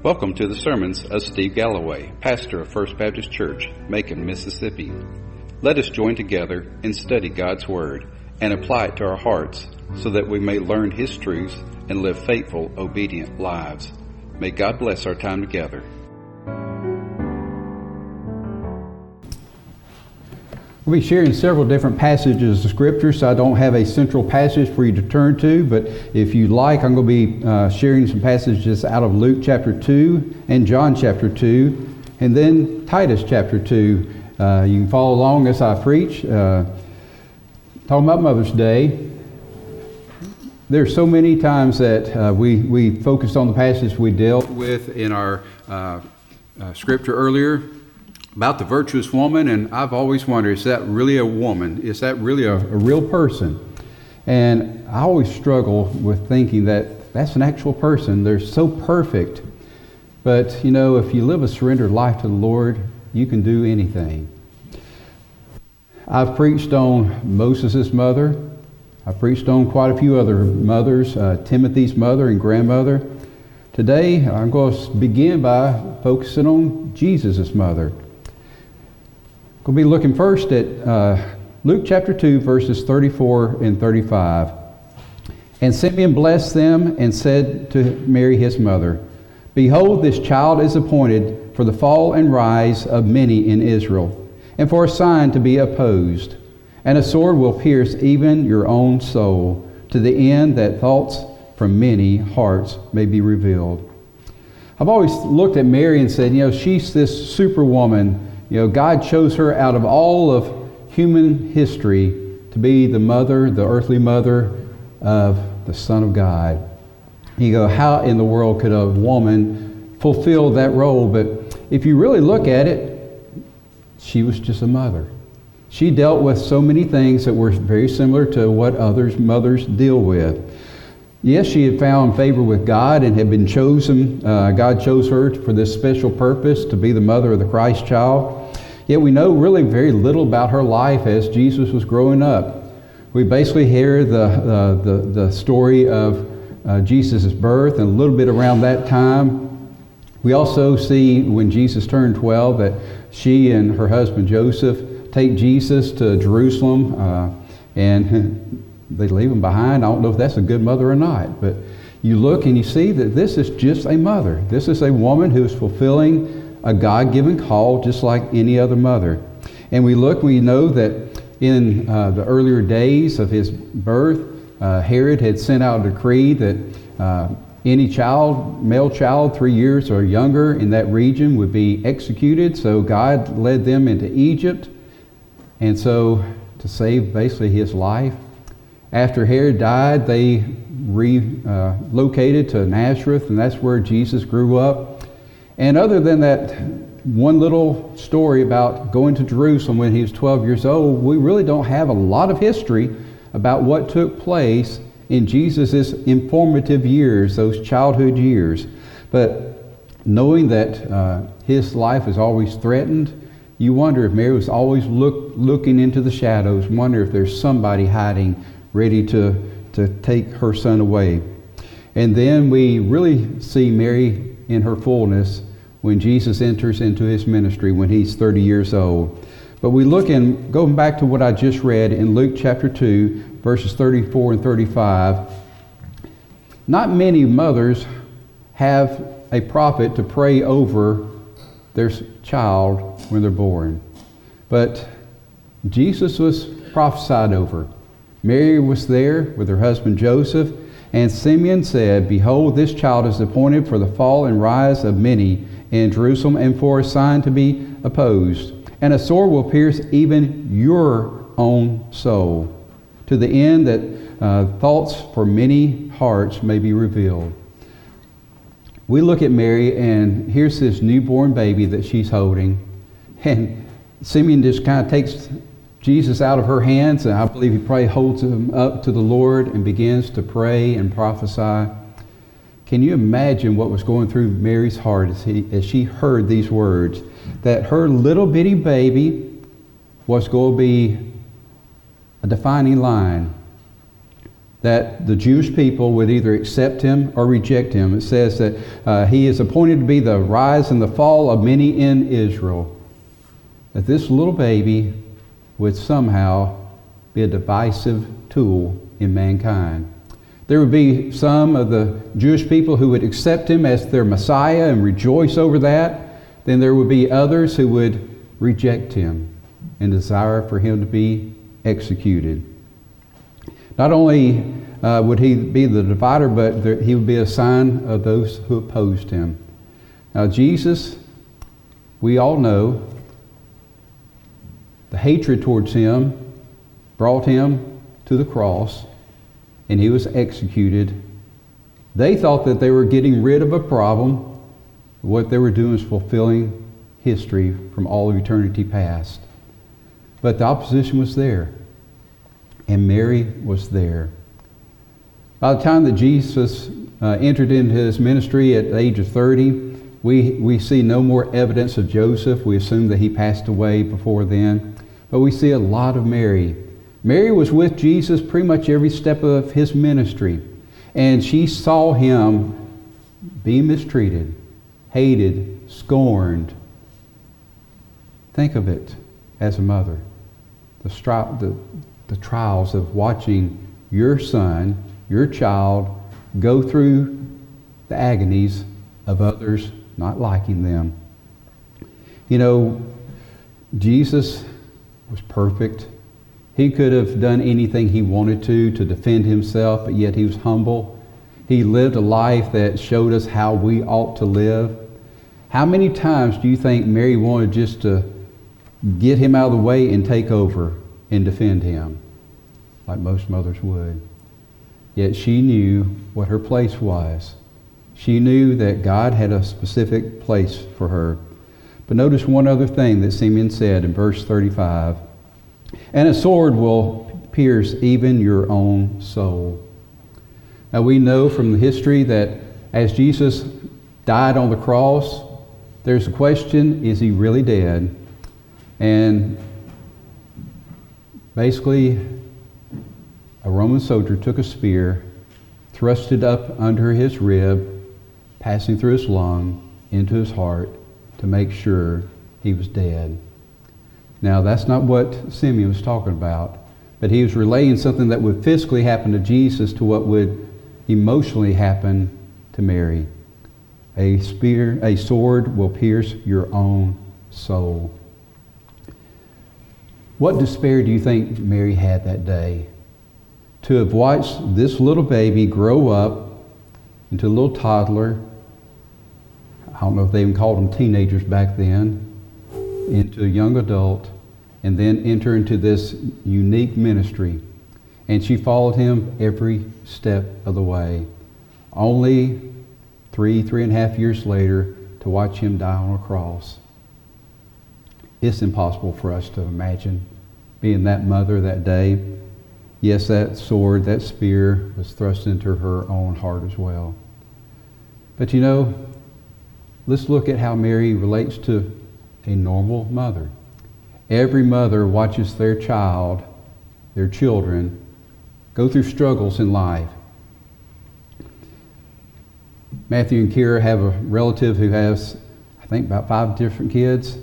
Welcome to the sermons of Steve Galloway, pastor of First Baptist Church, Macon, Mississippi. Let us join together and study God's Word and apply it to our hearts so that we may learn His truths and live faithful, obedient lives. May God bless our time together. We'll be sharing several different passages of Scripture, so I don't have a central passage for you to turn to, but if you like, I'm going to be uh, sharing some passages out of Luke chapter 2 and John chapter 2, and then Titus chapter 2. Uh, you can follow along as I preach. Uh, talking about Mother's Day, there's so many times that uh, we, we focused on the passage we dealt with in our uh, uh, scripture earlier about the virtuous woman, and I've always wondered is that really a woman? Is that really a, a real person? And I always struggle with thinking that that's an actual person. They're so perfect. But, you know, if you live a surrendered life to the Lord, you can do anything. I've preached on Moses' mother. I preached on quite a few other mothers, uh, Timothy's mother and grandmother. Today, I'm going to begin by focusing on Jesus' mother. We'll be looking first at uh, Luke chapter 2, verses 34 and 35. And Simeon blessed them and said to Mary his mother, Behold, this child is appointed for the fall and rise of many in Israel, and for a sign to be opposed. And a sword will pierce even your own soul, to the end that thoughts from many hearts may be revealed. I've always looked at Mary and said, you know, she's this superwoman you know, God chose her out of all of human history to be the mother, the earthly mother of the Son of God. You go, how in the world could a woman fulfill that role? But if you really look at it, she was just a mother. She dealt with so many things that were very similar to what others mothers deal with. Yes, she had found favor with God and had been chosen. Uh, God chose her for this special purpose to be the mother of the Christ child. Yet we know really very little about her life as Jesus was growing up. We basically hear the, uh, the, the story of uh, Jesus' birth and a little bit around that time. We also see when Jesus turned 12 that she and her husband Joseph take Jesus to Jerusalem uh, and they leave them behind. I don't know if that's a good mother or not, but you look and you see that this is just a mother. This is a woman who is fulfilling a God given call just like any other mother. And we look, we know that in uh, the earlier days of his birth, uh, Herod had sent out a decree that uh, any child, male child, three years or younger in that region would be executed. So God led them into Egypt. And so to save basically his life, after Herod died, they relocated uh, to Nazareth, and that's where Jesus grew up. And other than that one little story about going to Jerusalem when he was 12 years old, we really don't have a lot of history about what took place in Jesus' informative years, those childhood years. But knowing that uh, his life is always threatened, you wonder if Mary was always look, looking into the shadows, wonder if there's somebody hiding ready to, to take her son away. And then we really see Mary in her fullness when Jesus enters into his ministry when he's 30 years old. But we look in, going back to what I just read in Luke chapter 2, verses 34 and 35, not many mothers have a prophet to pray over their child when they're born. But Jesus was prophesied over. Mary was there with her husband Joseph, and Simeon said, Behold, this child is appointed for the fall and rise of many in Jerusalem, and for a sign to be opposed. And a sword will pierce even your own soul, to the end that uh, thoughts for many hearts may be revealed. We look at Mary, and here's this newborn baby that she's holding. And Simeon just kind of takes Jesus out of her hands, and I believe he probably holds him up to the Lord and begins to pray and prophesy. Can you imagine what was going through Mary's heart as, he, as she heard these words? That her little bitty baby was going to be a defining line that the Jewish people would either accept him or reject him. It says that uh, he is appointed to be the rise and the fall of many in Israel. That this little baby would somehow be a divisive tool in mankind. There would be some of the Jewish people who would accept him as their Messiah and rejoice over that. Then there would be others who would reject him and desire for him to be executed. Not only uh, would he be the divider, but there, he would be a sign of those who opposed him. Now, Jesus, we all know, the hatred towards him brought him to the cross, and he was executed. They thought that they were getting rid of a problem. What they were doing was fulfilling history from all of eternity past. But the opposition was there and Mary was there. By the time that Jesus uh, entered into his ministry at the age of 30, we, we see no more evidence of Joseph. We assume that he passed away before then. But we see a lot of Mary. Mary was with Jesus pretty much every step of his ministry. And she saw him being mistreated, hated, scorned. Think of it as a mother. The, stri- the, the trials of watching your son, your child, go through the agonies of others not liking them. You know, Jesus was perfect. He could have done anything he wanted to to defend himself, but yet he was humble. He lived a life that showed us how we ought to live. How many times do you think Mary wanted just to get him out of the way and take over? and defend him, like most mothers would. Yet she knew what her place was. She knew that God had a specific place for her. But notice one other thing that Simeon said in verse 35 And a sword will pierce even your own soul. Now we know from the history that as Jesus died on the cross, there's a question is he really dead? And Basically, a Roman soldier took a spear, thrust it up under his rib, passing through his lung into his heart to make sure he was dead. Now, that's not what Simeon was talking about, but he was relating something that would physically happen to Jesus to what would emotionally happen to Mary. A spear, a sword will pierce your own soul. What despair do you think Mary had that day? To have watched this little baby grow up into a little toddler, I don't know if they even called them teenagers back then, into a young adult, and then enter into this unique ministry. And she followed him every step of the way. Only three, three and a half years later to watch him die on a cross. It's impossible for us to imagine being that mother that day. Yes, that sword, that spear was thrust into her own heart as well. But you know, let's look at how Mary relates to a normal mother. Every mother watches their child, their children, go through struggles in life. Matthew and Kira have a relative who has, I think, about five different kids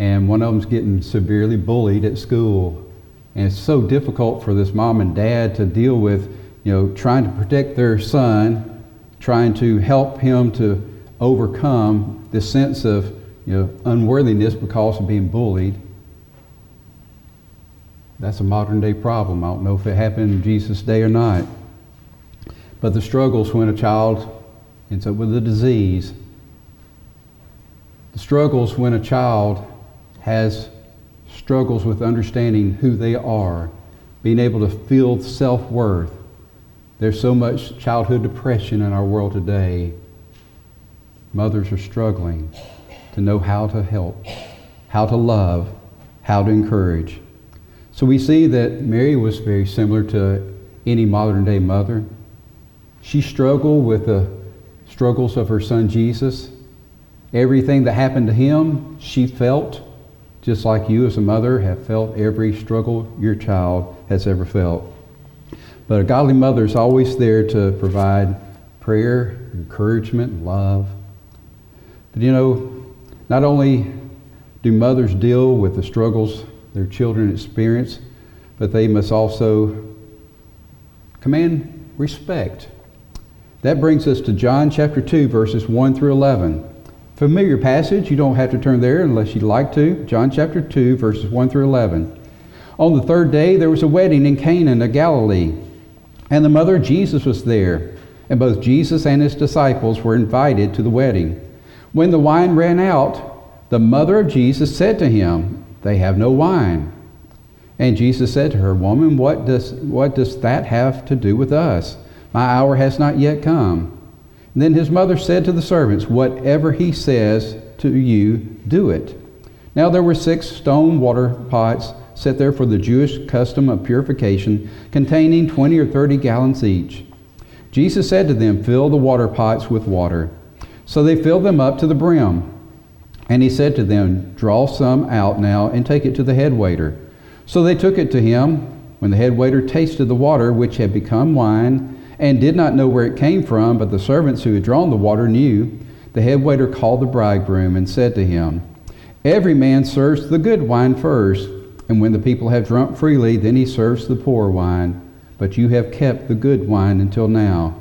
and one of them's getting severely bullied at school. And it's so difficult for this mom and dad to deal with, you know, trying to protect their son, trying to help him to overcome this sense of, you know, unworthiness because of being bullied. That's a modern day problem. I don't know if it happened in Jesus' day or not. But the struggles when a child ends up with a disease, the struggles when a child has struggles with understanding who they are, being able to feel self worth. There's so much childhood depression in our world today. Mothers are struggling to know how to help, how to love, how to encourage. So we see that Mary was very similar to any modern day mother. She struggled with the struggles of her son Jesus. Everything that happened to him, she felt just like you as a mother have felt every struggle your child has ever felt. But a godly mother is always there to provide prayer, encouragement, love. But you know, not only do mothers deal with the struggles their children experience, but they must also command respect. That brings us to John chapter 2, verses 1 through 11. Familiar passage, you don't have to turn there unless you'd like to. John chapter 2, verses 1 through 11. On the third day, there was a wedding in Cana of Galilee, and the mother of Jesus was there, and both Jesus and his disciples were invited to the wedding. When the wine ran out, the mother of Jesus said to him, They have no wine. And Jesus said to her, Woman, what does, what does that have to do with us? My hour has not yet come. And then his mother said to the servants, Whatever he says to you, do it. Now there were six stone water pots set there for the Jewish custom of purification, containing 20 or 30 gallons each. Jesus said to them, Fill the water pots with water. So they filled them up to the brim. And he said to them, Draw some out now and take it to the head waiter. So they took it to him. When the head waiter tasted the water, which had become wine, and did not know where it came from, but the servants who had drawn the water knew. The head waiter called the bridegroom and said to him, Every man serves the good wine first, and when the people have drunk freely, then he serves the poor wine. But you have kept the good wine until now.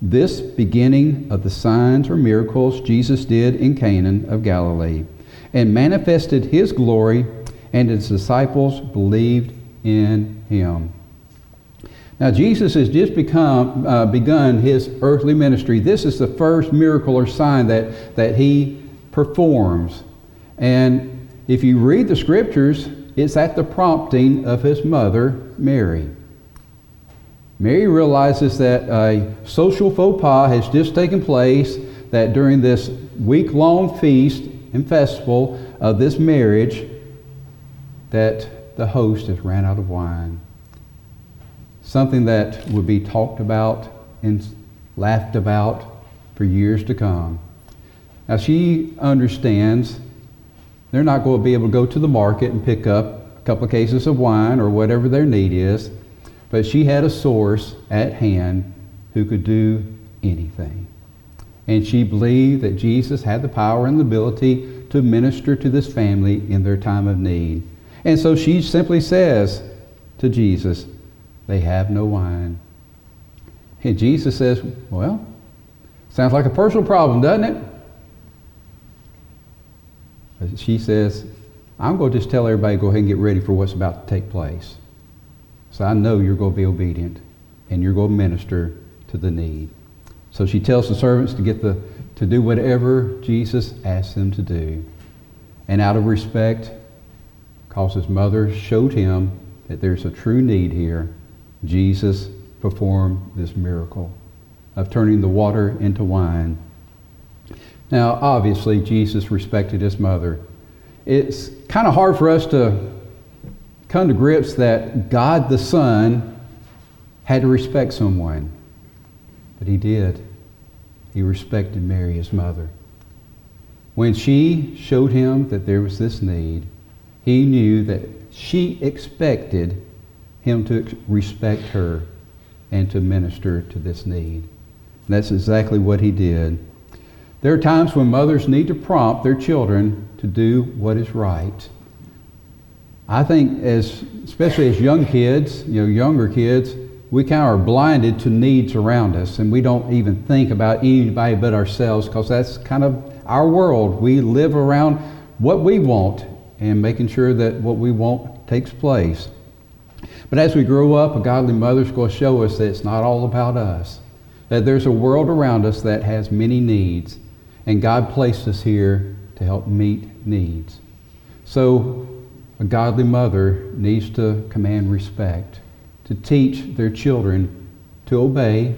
This beginning of the signs or miracles Jesus did in Cana of Galilee, and manifested his glory, and his disciples believed in him. Now, Jesus has just become, uh, begun his earthly ministry. This is the first miracle or sign that, that he performs. And if you read the scriptures, it's at the prompting of his mother, Mary. Mary realizes that a social faux pas has just taken place, that during this week long feast and festival of this marriage, that the host has ran out of wine something that would be talked about and laughed about for years to come. Now, she understands they're not going to be able to go to the market and pick up a couple of cases of wine or whatever their need is, but she had a source at hand who could do anything. And she believed that Jesus had the power and the ability to minister to this family in their time of need. And so she simply says to Jesus, they have no wine. And Jesus says, Well, sounds like a personal problem, doesn't it? But she says, I'm going to just tell everybody go ahead and get ready for what's about to take place. So I know you're going to be obedient and you're going to minister to the need. So she tells the servants to get the to do whatever Jesus asks them to do. And out of respect, because his mother showed him that there's a true need here, Jesus performed this miracle of turning the water into wine. Now, obviously, Jesus respected his mother. It's kind of hard for us to come to grips that God the Son had to respect someone, but he did. He respected Mary, his mother. When she showed him that there was this need, he knew that she expected him to respect her and to minister to this need. And that's exactly what he did. There are times when mothers need to prompt their children to do what is right. I think as especially as young kids, you know, younger kids, we kind of are blinded to needs around us and we don't even think about anybody but ourselves because that's kind of our world. We live around what we want and making sure that what we want takes place. But as we grow up, a godly mother's going to show us that it's not all about us. That there's a world around us that has many needs, and God placed us here to help meet needs. So, a godly mother needs to command respect, to teach their children to obey,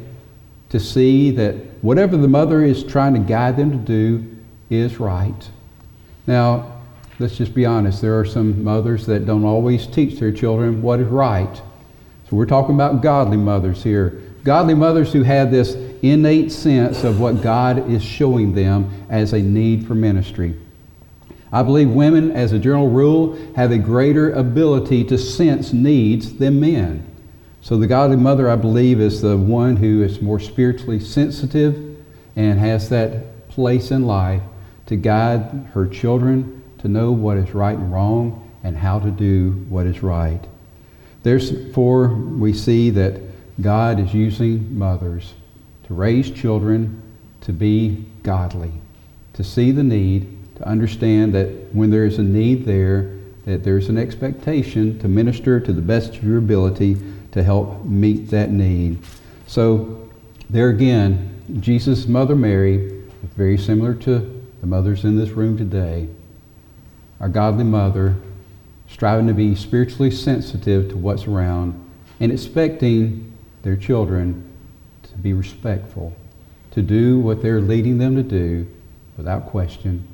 to see that whatever the mother is trying to guide them to do is right. Now, let's just be honest, there are some mothers that don't always teach their children what is right. So we're talking about godly mothers here. Godly mothers who have this innate sense of what God is showing them as a need for ministry. I believe women, as a general rule, have a greater ability to sense needs than men. So the godly mother, I believe, is the one who is more spiritually sensitive and has that place in life to guide her children to know what is right and wrong and how to do what is right. Therefore, we see that God is using mothers to raise children to be godly, to see the need, to understand that when there is a need there, that there's an expectation to minister to the best of your ability to help meet that need. So, there again, Jesus' mother Mary, very similar to the mothers in this room today, our godly mother, striving to be spiritually sensitive to what's around and expecting their children to be respectful, to do what they're leading them to do without question,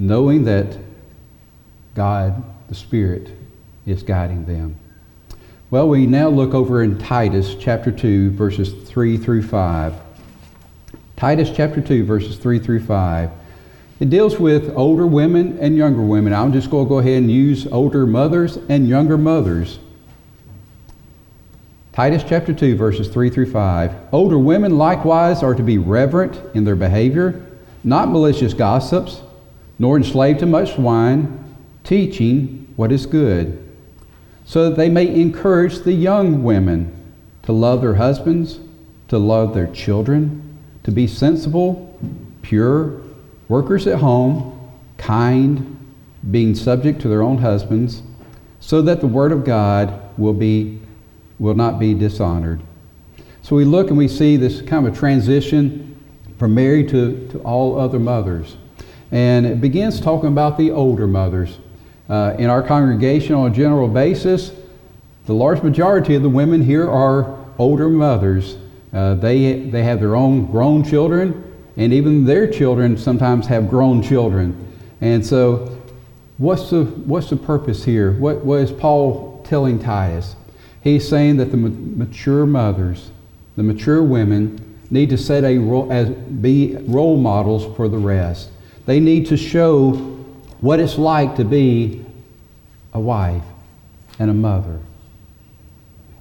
knowing that God, the Spirit, is guiding them. Well, we now look over in Titus chapter 2, verses 3 through 5. Titus chapter 2, verses 3 through 5. It deals with older women and younger women. I'm just going to go ahead and use older mothers and younger mothers. Titus chapter 2, verses 3 through 5. Older women likewise are to be reverent in their behavior, not malicious gossips, nor enslaved to much wine, teaching what is good so that they may encourage the young women to love their husbands, to love their children, to be sensible, pure, workers at home, kind, being subject to their own husbands, so that the word of God will be will not be dishonored. So we look and we see this kind of transition from Mary to, to all other mothers. And it begins talking about the older mothers. Uh, in our congregation, on a general basis, the large majority of the women here are older mothers. Uh, they, they have their own grown children, and even their children sometimes have grown children. And so, what's the, what's the purpose here? What, what is Paul telling Titus? He's saying that the mature mothers, the mature women, need to set a role, as, be role models for the rest. They need to show what it's like to be a wife and a mother.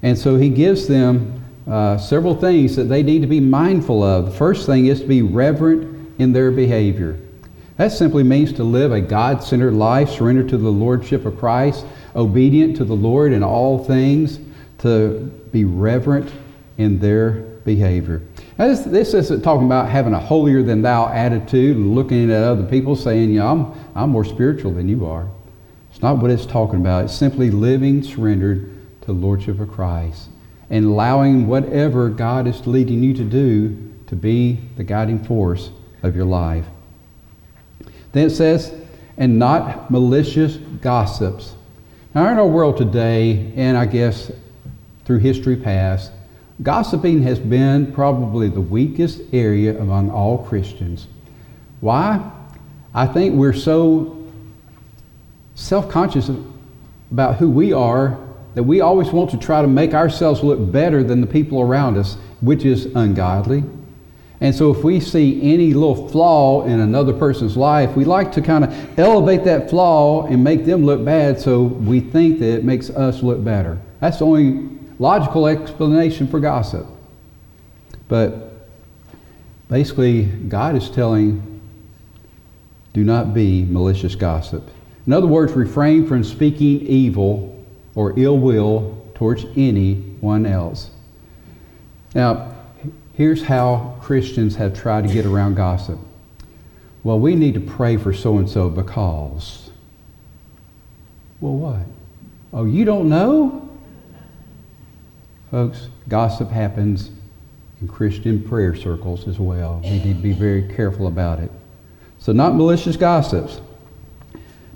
And so he gives them uh, several things that they need to be mindful of. The first thing is to be reverent in their behavior. That simply means to live a God centered life, surrendered to the Lordship of Christ, obedient to the Lord in all things, to be reverent in their behavior. This, this isn't talking about having a holier than thou attitude, and looking at other people saying, yeah, I'm, I'm more spiritual than you are. It's not what it's talking about. It's simply living surrendered to the Lordship of Christ and allowing whatever God is leading you to do to be the guiding force of your life. Then it says, and not malicious gossips. Now, in our world today, and I guess through history past, Gossiping has been probably the weakest area among all Christians. Why? I think we're so self conscious about who we are that we always want to try to make ourselves look better than the people around us, which is ungodly. And so, if we see any little flaw in another person's life, we like to kind of elevate that flaw and make them look bad so we think that it makes us look better. That's the only logical explanation for gossip. But basically, God is telling do not be malicious gossip. In other words, refrain from speaking evil or ill will towards anyone else. Now, here's how Christians have tried to get around gossip. Well, we need to pray for so and so because. Well, what? Oh, you don't know? Folks, gossip happens in Christian prayer circles as well. We need to be very careful about it. So, not malicious gossips,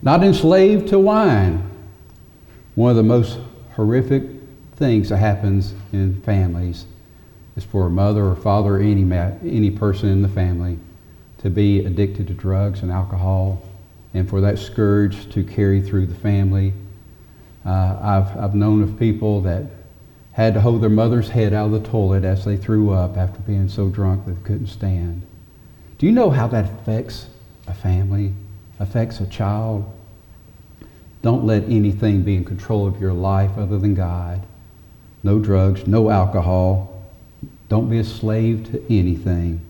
not enslaved to wine. One of the most horrific things that happens in families is for a mother or father or any, any person in the family to be addicted to drugs and alcohol and for that scourge to carry through the family. Uh, I've, I've known of people that had to hold their mother's head out of the toilet as they threw up after being so drunk that they couldn't stand. Do you know how that affects a family, affects a child? Don't let anything be in control of your life other than God. no drugs, no alcohol. Don't be a slave to anything.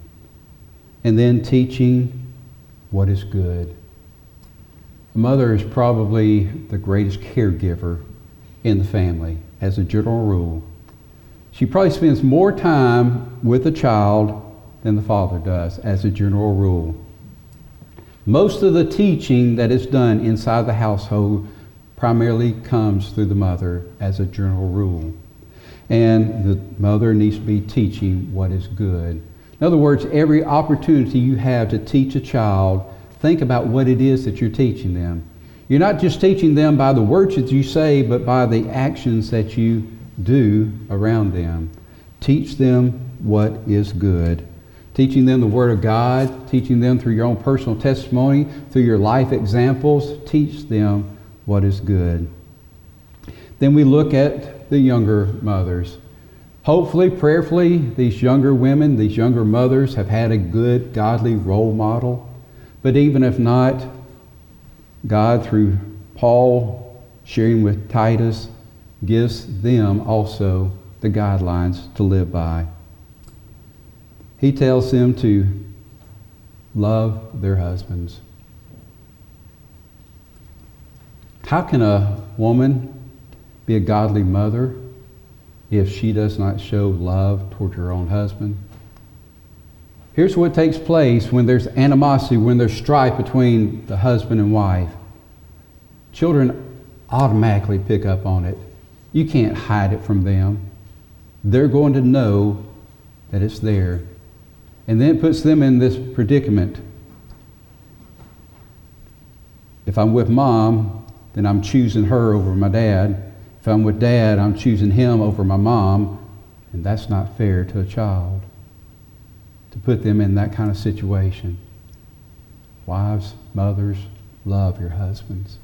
And then teaching what is good. The mother is probably the greatest caregiver in the family, as a general rule. She probably spends more time with the child than the father does, as a general rule. Most of the teaching that is done inside the household primarily comes through the mother, as a general rule. And the mother needs to be teaching what is good. In other words, every opportunity you have to teach a child, think about what it is that you're teaching them. You're not just teaching them by the words that you say, but by the actions that you do around them. Teach them what is good. Teaching them the Word of God, teaching them through your own personal testimony, through your life examples, teach them what is good. Then we look at the younger mothers. Hopefully, prayerfully, these younger women, these younger mothers have had a good, godly role model. But even if not, God, through Paul sharing with Titus, gives them also the guidelines to live by. He tells them to love their husbands. How can a woman be a godly mother if she does not show love toward her own husband? Here's what takes place when there's animosity, when there's strife between the husband and wife. Children automatically pick up on it. You can't hide it from them. They're going to know that it's there. And then it puts them in this predicament. If I'm with mom, then I'm choosing her over my dad. If I'm with dad, I'm choosing him over my mom. And that's not fair to a child to put them in that kind of situation. Wives, mothers, love your husbands.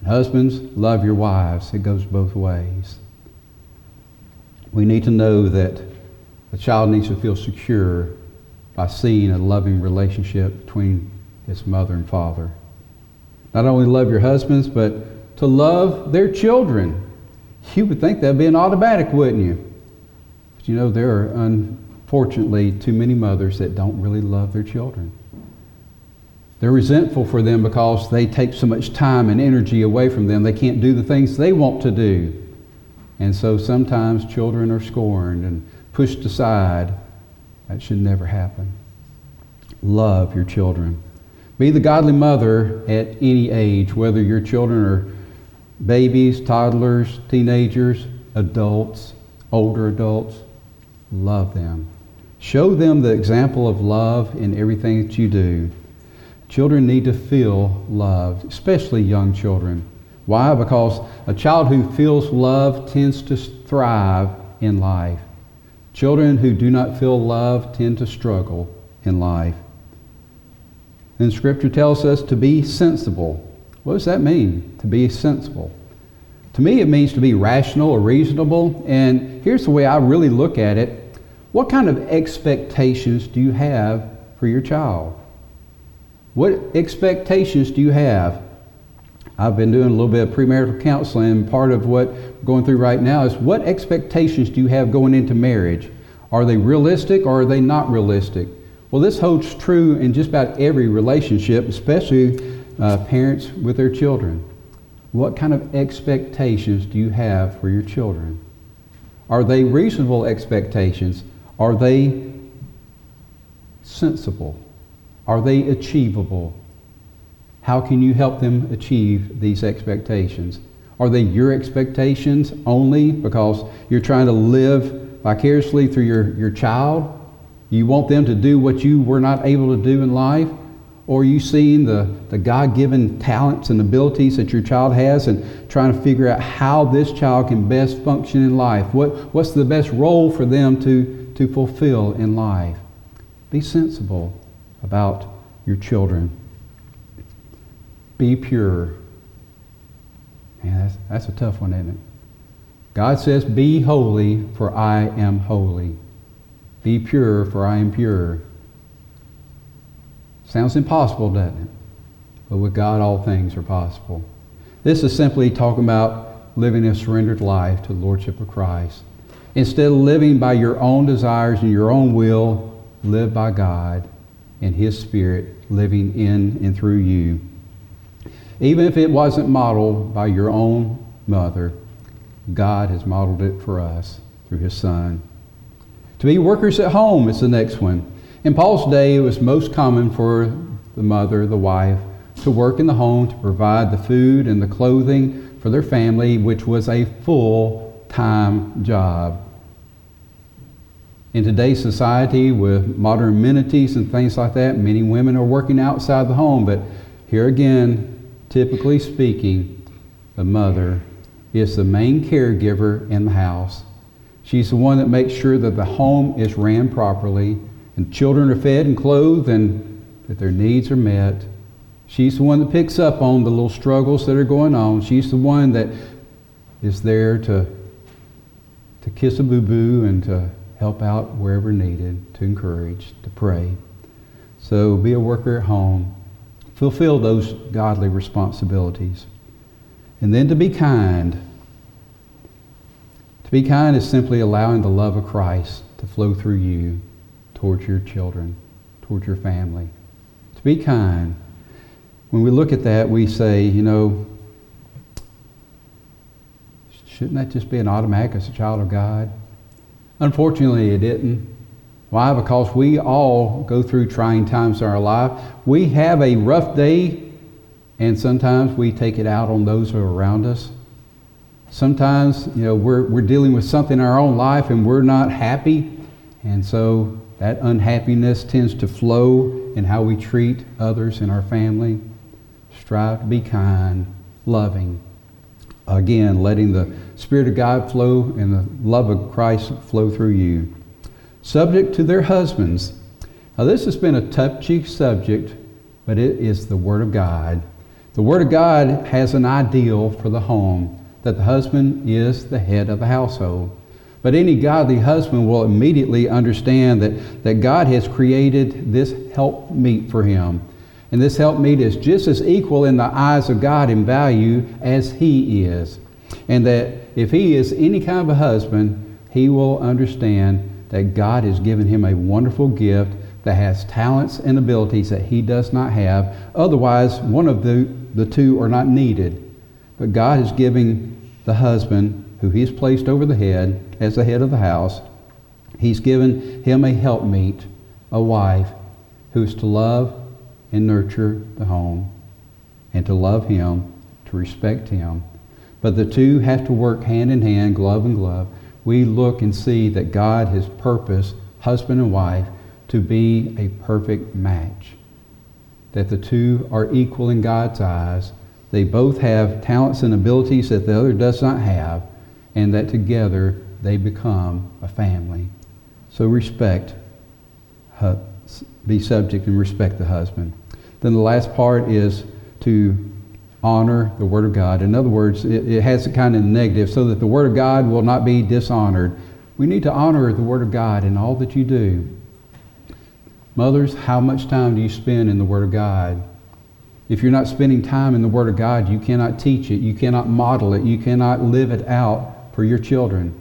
And husbands, love your wives. It goes both ways. We need to know that a child needs to feel secure by seeing a loving relationship between his mother and father. Not only love your husbands, but to love their children. You would think that'd be an automatic, wouldn't you? But you know, there are un- Fortunately, too many mothers that don't really love their children. They're resentful for them because they take so much time and energy away from them. They can't do the things they want to do. And so sometimes children are scorned and pushed aside. That should never happen. Love your children. Be the godly mother at any age, whether your children are babies, toddlers, teenagers, adults, older adults. Love them. Show them the example of love in everything that you do. Children need to feel loved, especially young children. Why? Because a child who feels love tends to thrive in life. Children who do not feel love tend to struggle in life. And Scripture tells us to be sensible. What does that mean, to be sensible? To me, it means to be rational or reasonable. And here's the way I really look at it what kind of expectations do you have for your child? What expectations do you have? I've been doing a little bit of premarital counseling. Part of what I'm going through right now is what expectations do you have going into marriage? Are they realistic or are they not realistic? Well, this holds true in just about every relationship, especially uh, parents with their children. What kind of expectations do you have for your children? Are they reasonable expectations? Are they sensible? Are they achievable? How can you help them achieve these expectations? Are they your expectations only because you're trying to live vicariously through your, your child? You want them to do what you were not able to do in life? Or are you seeing the, the God given talents and abilities that your child has and trying to figure out how this child can best function in life? What, what's the best role for them to, to fulfill in life. Be sensible about your children. Be pure. Man, that's, that's a tough one, isn't it? God says, Be holy, for I am holy. Be pure, for I am pure. Sounds impossible, doesn't it? But with God, all things are possible. This is simply talking about living a surrendered life to the Lordship of Christ. Instead of living by your own desires and your own will, live by God and His Spirit living in and through you. Even if it wasn't modeled by your own mother, God has modeled it for us through His Son. To be workers at home is the next one. In Paul's day, it was most common for the mother, the wife, to work in the home to provide the food and the clothing for their family, which was a full time job. In today's society, with modern amenities and things like that, many women are working outside the home, but here again, typically speaking, the mother is the main caregiver in the house. She's the one that makes sure that the home is ran properly and children are fed and clothed and that their needs are met. She's the one that picks up on the little struggles that are going on. She's the one that is there to, to kiss a boo boo and to help out wherever needed, to encourage, to pray. So be a worker at home. Fulfill those godly responsibilities. And then to be kind. To be kind is simply allowing the love of Christ to flow through you towards your children, towards your family. To be kind. When we look at that, we say, you know, shouldn't that just be an automatic as a child of God? Unfortunately, it didn't. Why? Because we all go through trying times in our life. We have a rough day, and sometimes we take it out on those who are around us. Sometimes, you know, we're, we're dealing with something in our own life and we're not happy, and so that unhappiness tends to flow in how we treat others in our family. Strive to be kind, loving. Again, letting the Spirit of God flow and the love of Christ flow through you. Subject to their husbands. Now, this has been a tough touchy subject, but it is the Word of God. The Word of God has an ideal for the home that the husband is the head of the household. But any godly husband will immediately understand that, that God has created this helpmeet for him. And this helpmeet is just as equal in the eyes of God in value as he is. And that if he is any kind of a husband, he will understand that God has given him a wonderful gift that has talents and abilities that he does not have. Otherwise, one of the, the two are not needed. But God is giving the husband, who he's placed over the head as the head of the house, he's given him a helpmeet, a wife, who is to love and nurture the home, and to love him, to respect him, but the two have to work hand in hand, glove in glove. We look and see that God has purposed husband and wife to be a perfect match. That the two are equal in God's eyes. They both have talents and abilities that the other does not have, and that together they become a family. So respect, be subject and respect the husband. Then the last part is to honor the Word of God. In other words, it, it has a kind of negative so that the Word of God will not be dishonored. We need to honor the Word of God in all that you do. Mothers, how much time do you spend in the Word of God? If you're not spending time in the Word of God, you cannot teach it, you cannot model it, you cannot live it out for your children.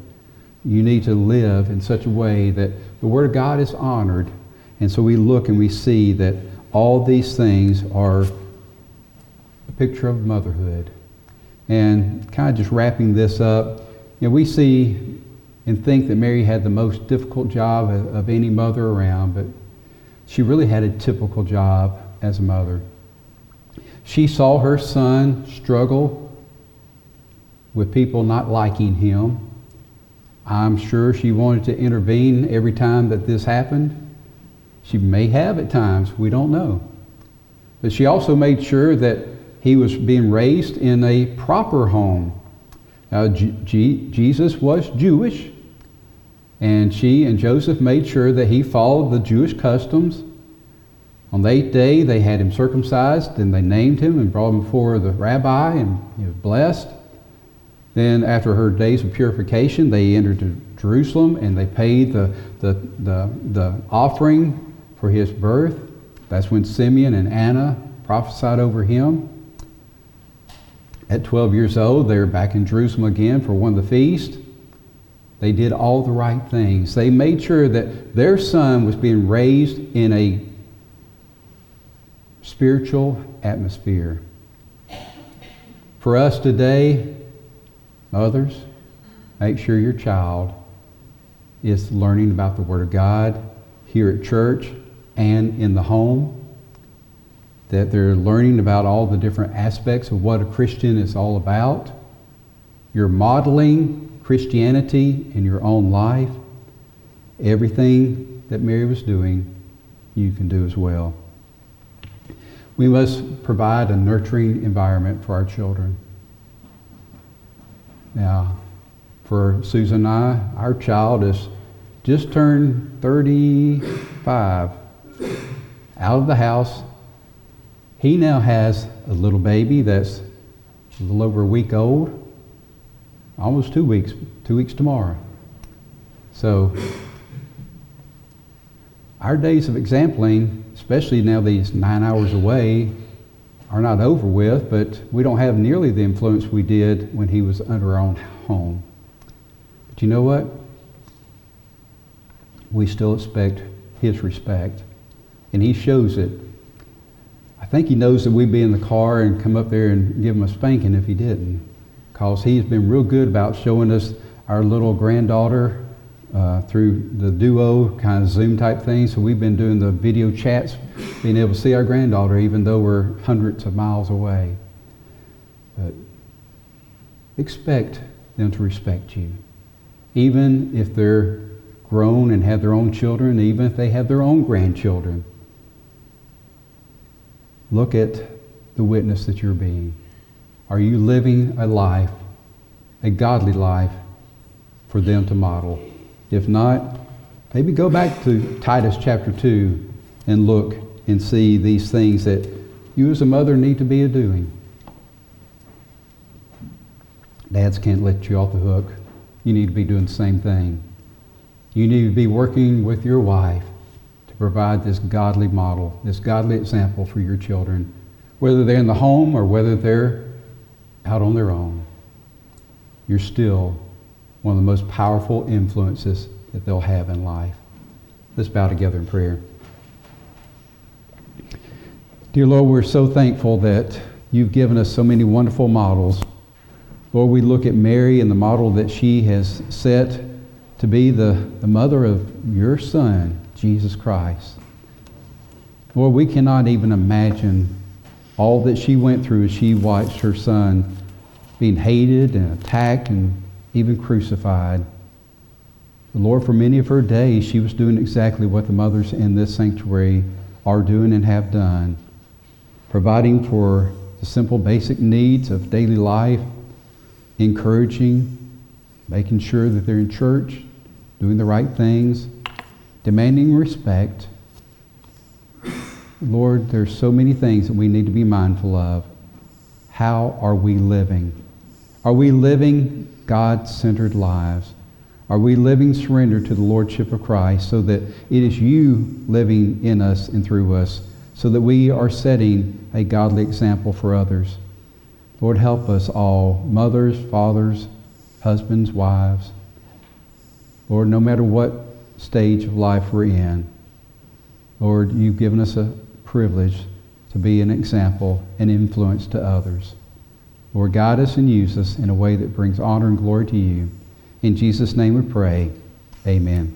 You need to live in such a way that the Word of God is honored. And so we look and we see that all these things are picture of motherhood. And kind of just wrapping this up, you know, we see and think that Mary had the most difficult job of, of any mother around, but she really had a typical job as a mother. She saw her son struggle with people not liking him. I'm sure she wanted to intervene every time that this happened. She may have at times, we don't know. But she also made sure that he was being raised in a proper home. Now, G- Jesus was Jewish, and she and Joseph made sure that he followed the Jewish customs. On the eighth day, they had him circumcised, and they named him and brought him before the rabbi, and he was blessed. Then, after her days of purification, they entered Jerusalem and they paid the, the, the, the offering for his birth. That's when Simeon and Anna prophesied over him. At 12 years old, they were back in Jerusalem again for one of the feasts. They did all the right things. They made sure that their son was being raised in a spiritual atmosphere. For us today, mothers, make sure your child is learning about the Word of God here at church and in the home. That they're learning about all the different aspects of what a Christian is all about. You're modeling Christianity in your own life. Everything that Mary was doing, you can do as well. We must provide a nurturing environment for our children. Now, for Susan and I, our child is just turned 35, out of the house. He now has a little baby that's a little over a week old, almost two weeks, two weeks tomorrow. So, our days of exampling, especially now these nine hours away, are not over with, but we don't have nearly the influence we did when he was under our own home. But you know what? We still expect his respect, and he shows it. I think he knows that we'd be in the car and come up there and give him a spanking if he didn't, because he's been real good about showing us our little granddaughter uh, through the duo kind of Zoom type thing. So we've been doing the video chats, being able to see our granddaughter even though we're hundreds of miles away. But expect them to respect you. Even if they're grown and have their own children, even if they have their own grandchildren. Look at the witness that you're being. Are you living a life, a godly life, for them to model? If not, maybe go back to Titus chapter 2 and look and see these things that you as a mother need to be a doing. Dads can't let you off the hook. You need to be doing the same thing. You need to be working with your wife provide this godly model, this godly example for your children, whether they're in the home or whether they're out on their own. You're still one of the most powerful influences that they'll have in life. Let's bow together in prayer. Dear Lord, we're so thankful that you've given us so many wonderful models. Lord, we look at Mary and the model that she has set to be the, the mother of your Son, Jesus Christ. Lord, we cannot even imagine all that she went through as she watched her son being hated and attacked and even crucified. The Lord, for many of her days, she was doing exactly what the mothers in this sanctuary are doing and have done, providing for the simple basic needs of daily life, encouraging, making sure that they're in church, doing the right things, demanding respect. Lord, there's so many things that we need to be mindful of. How are we living? Are we living God centered lives? Are we living surrender to the Lordship of Christ so that it is you living in us and through us, so that we are setting a godly example for others? Lord, help us all, mothers, fathers, husbands, wives. Lord, no matter what stage of life we're in, Lord, you've given us a privilege to be an example and influence to others. Lord, guide us and use us in a way that brings honor and glory to you. In Jesus' name we pray. Amen.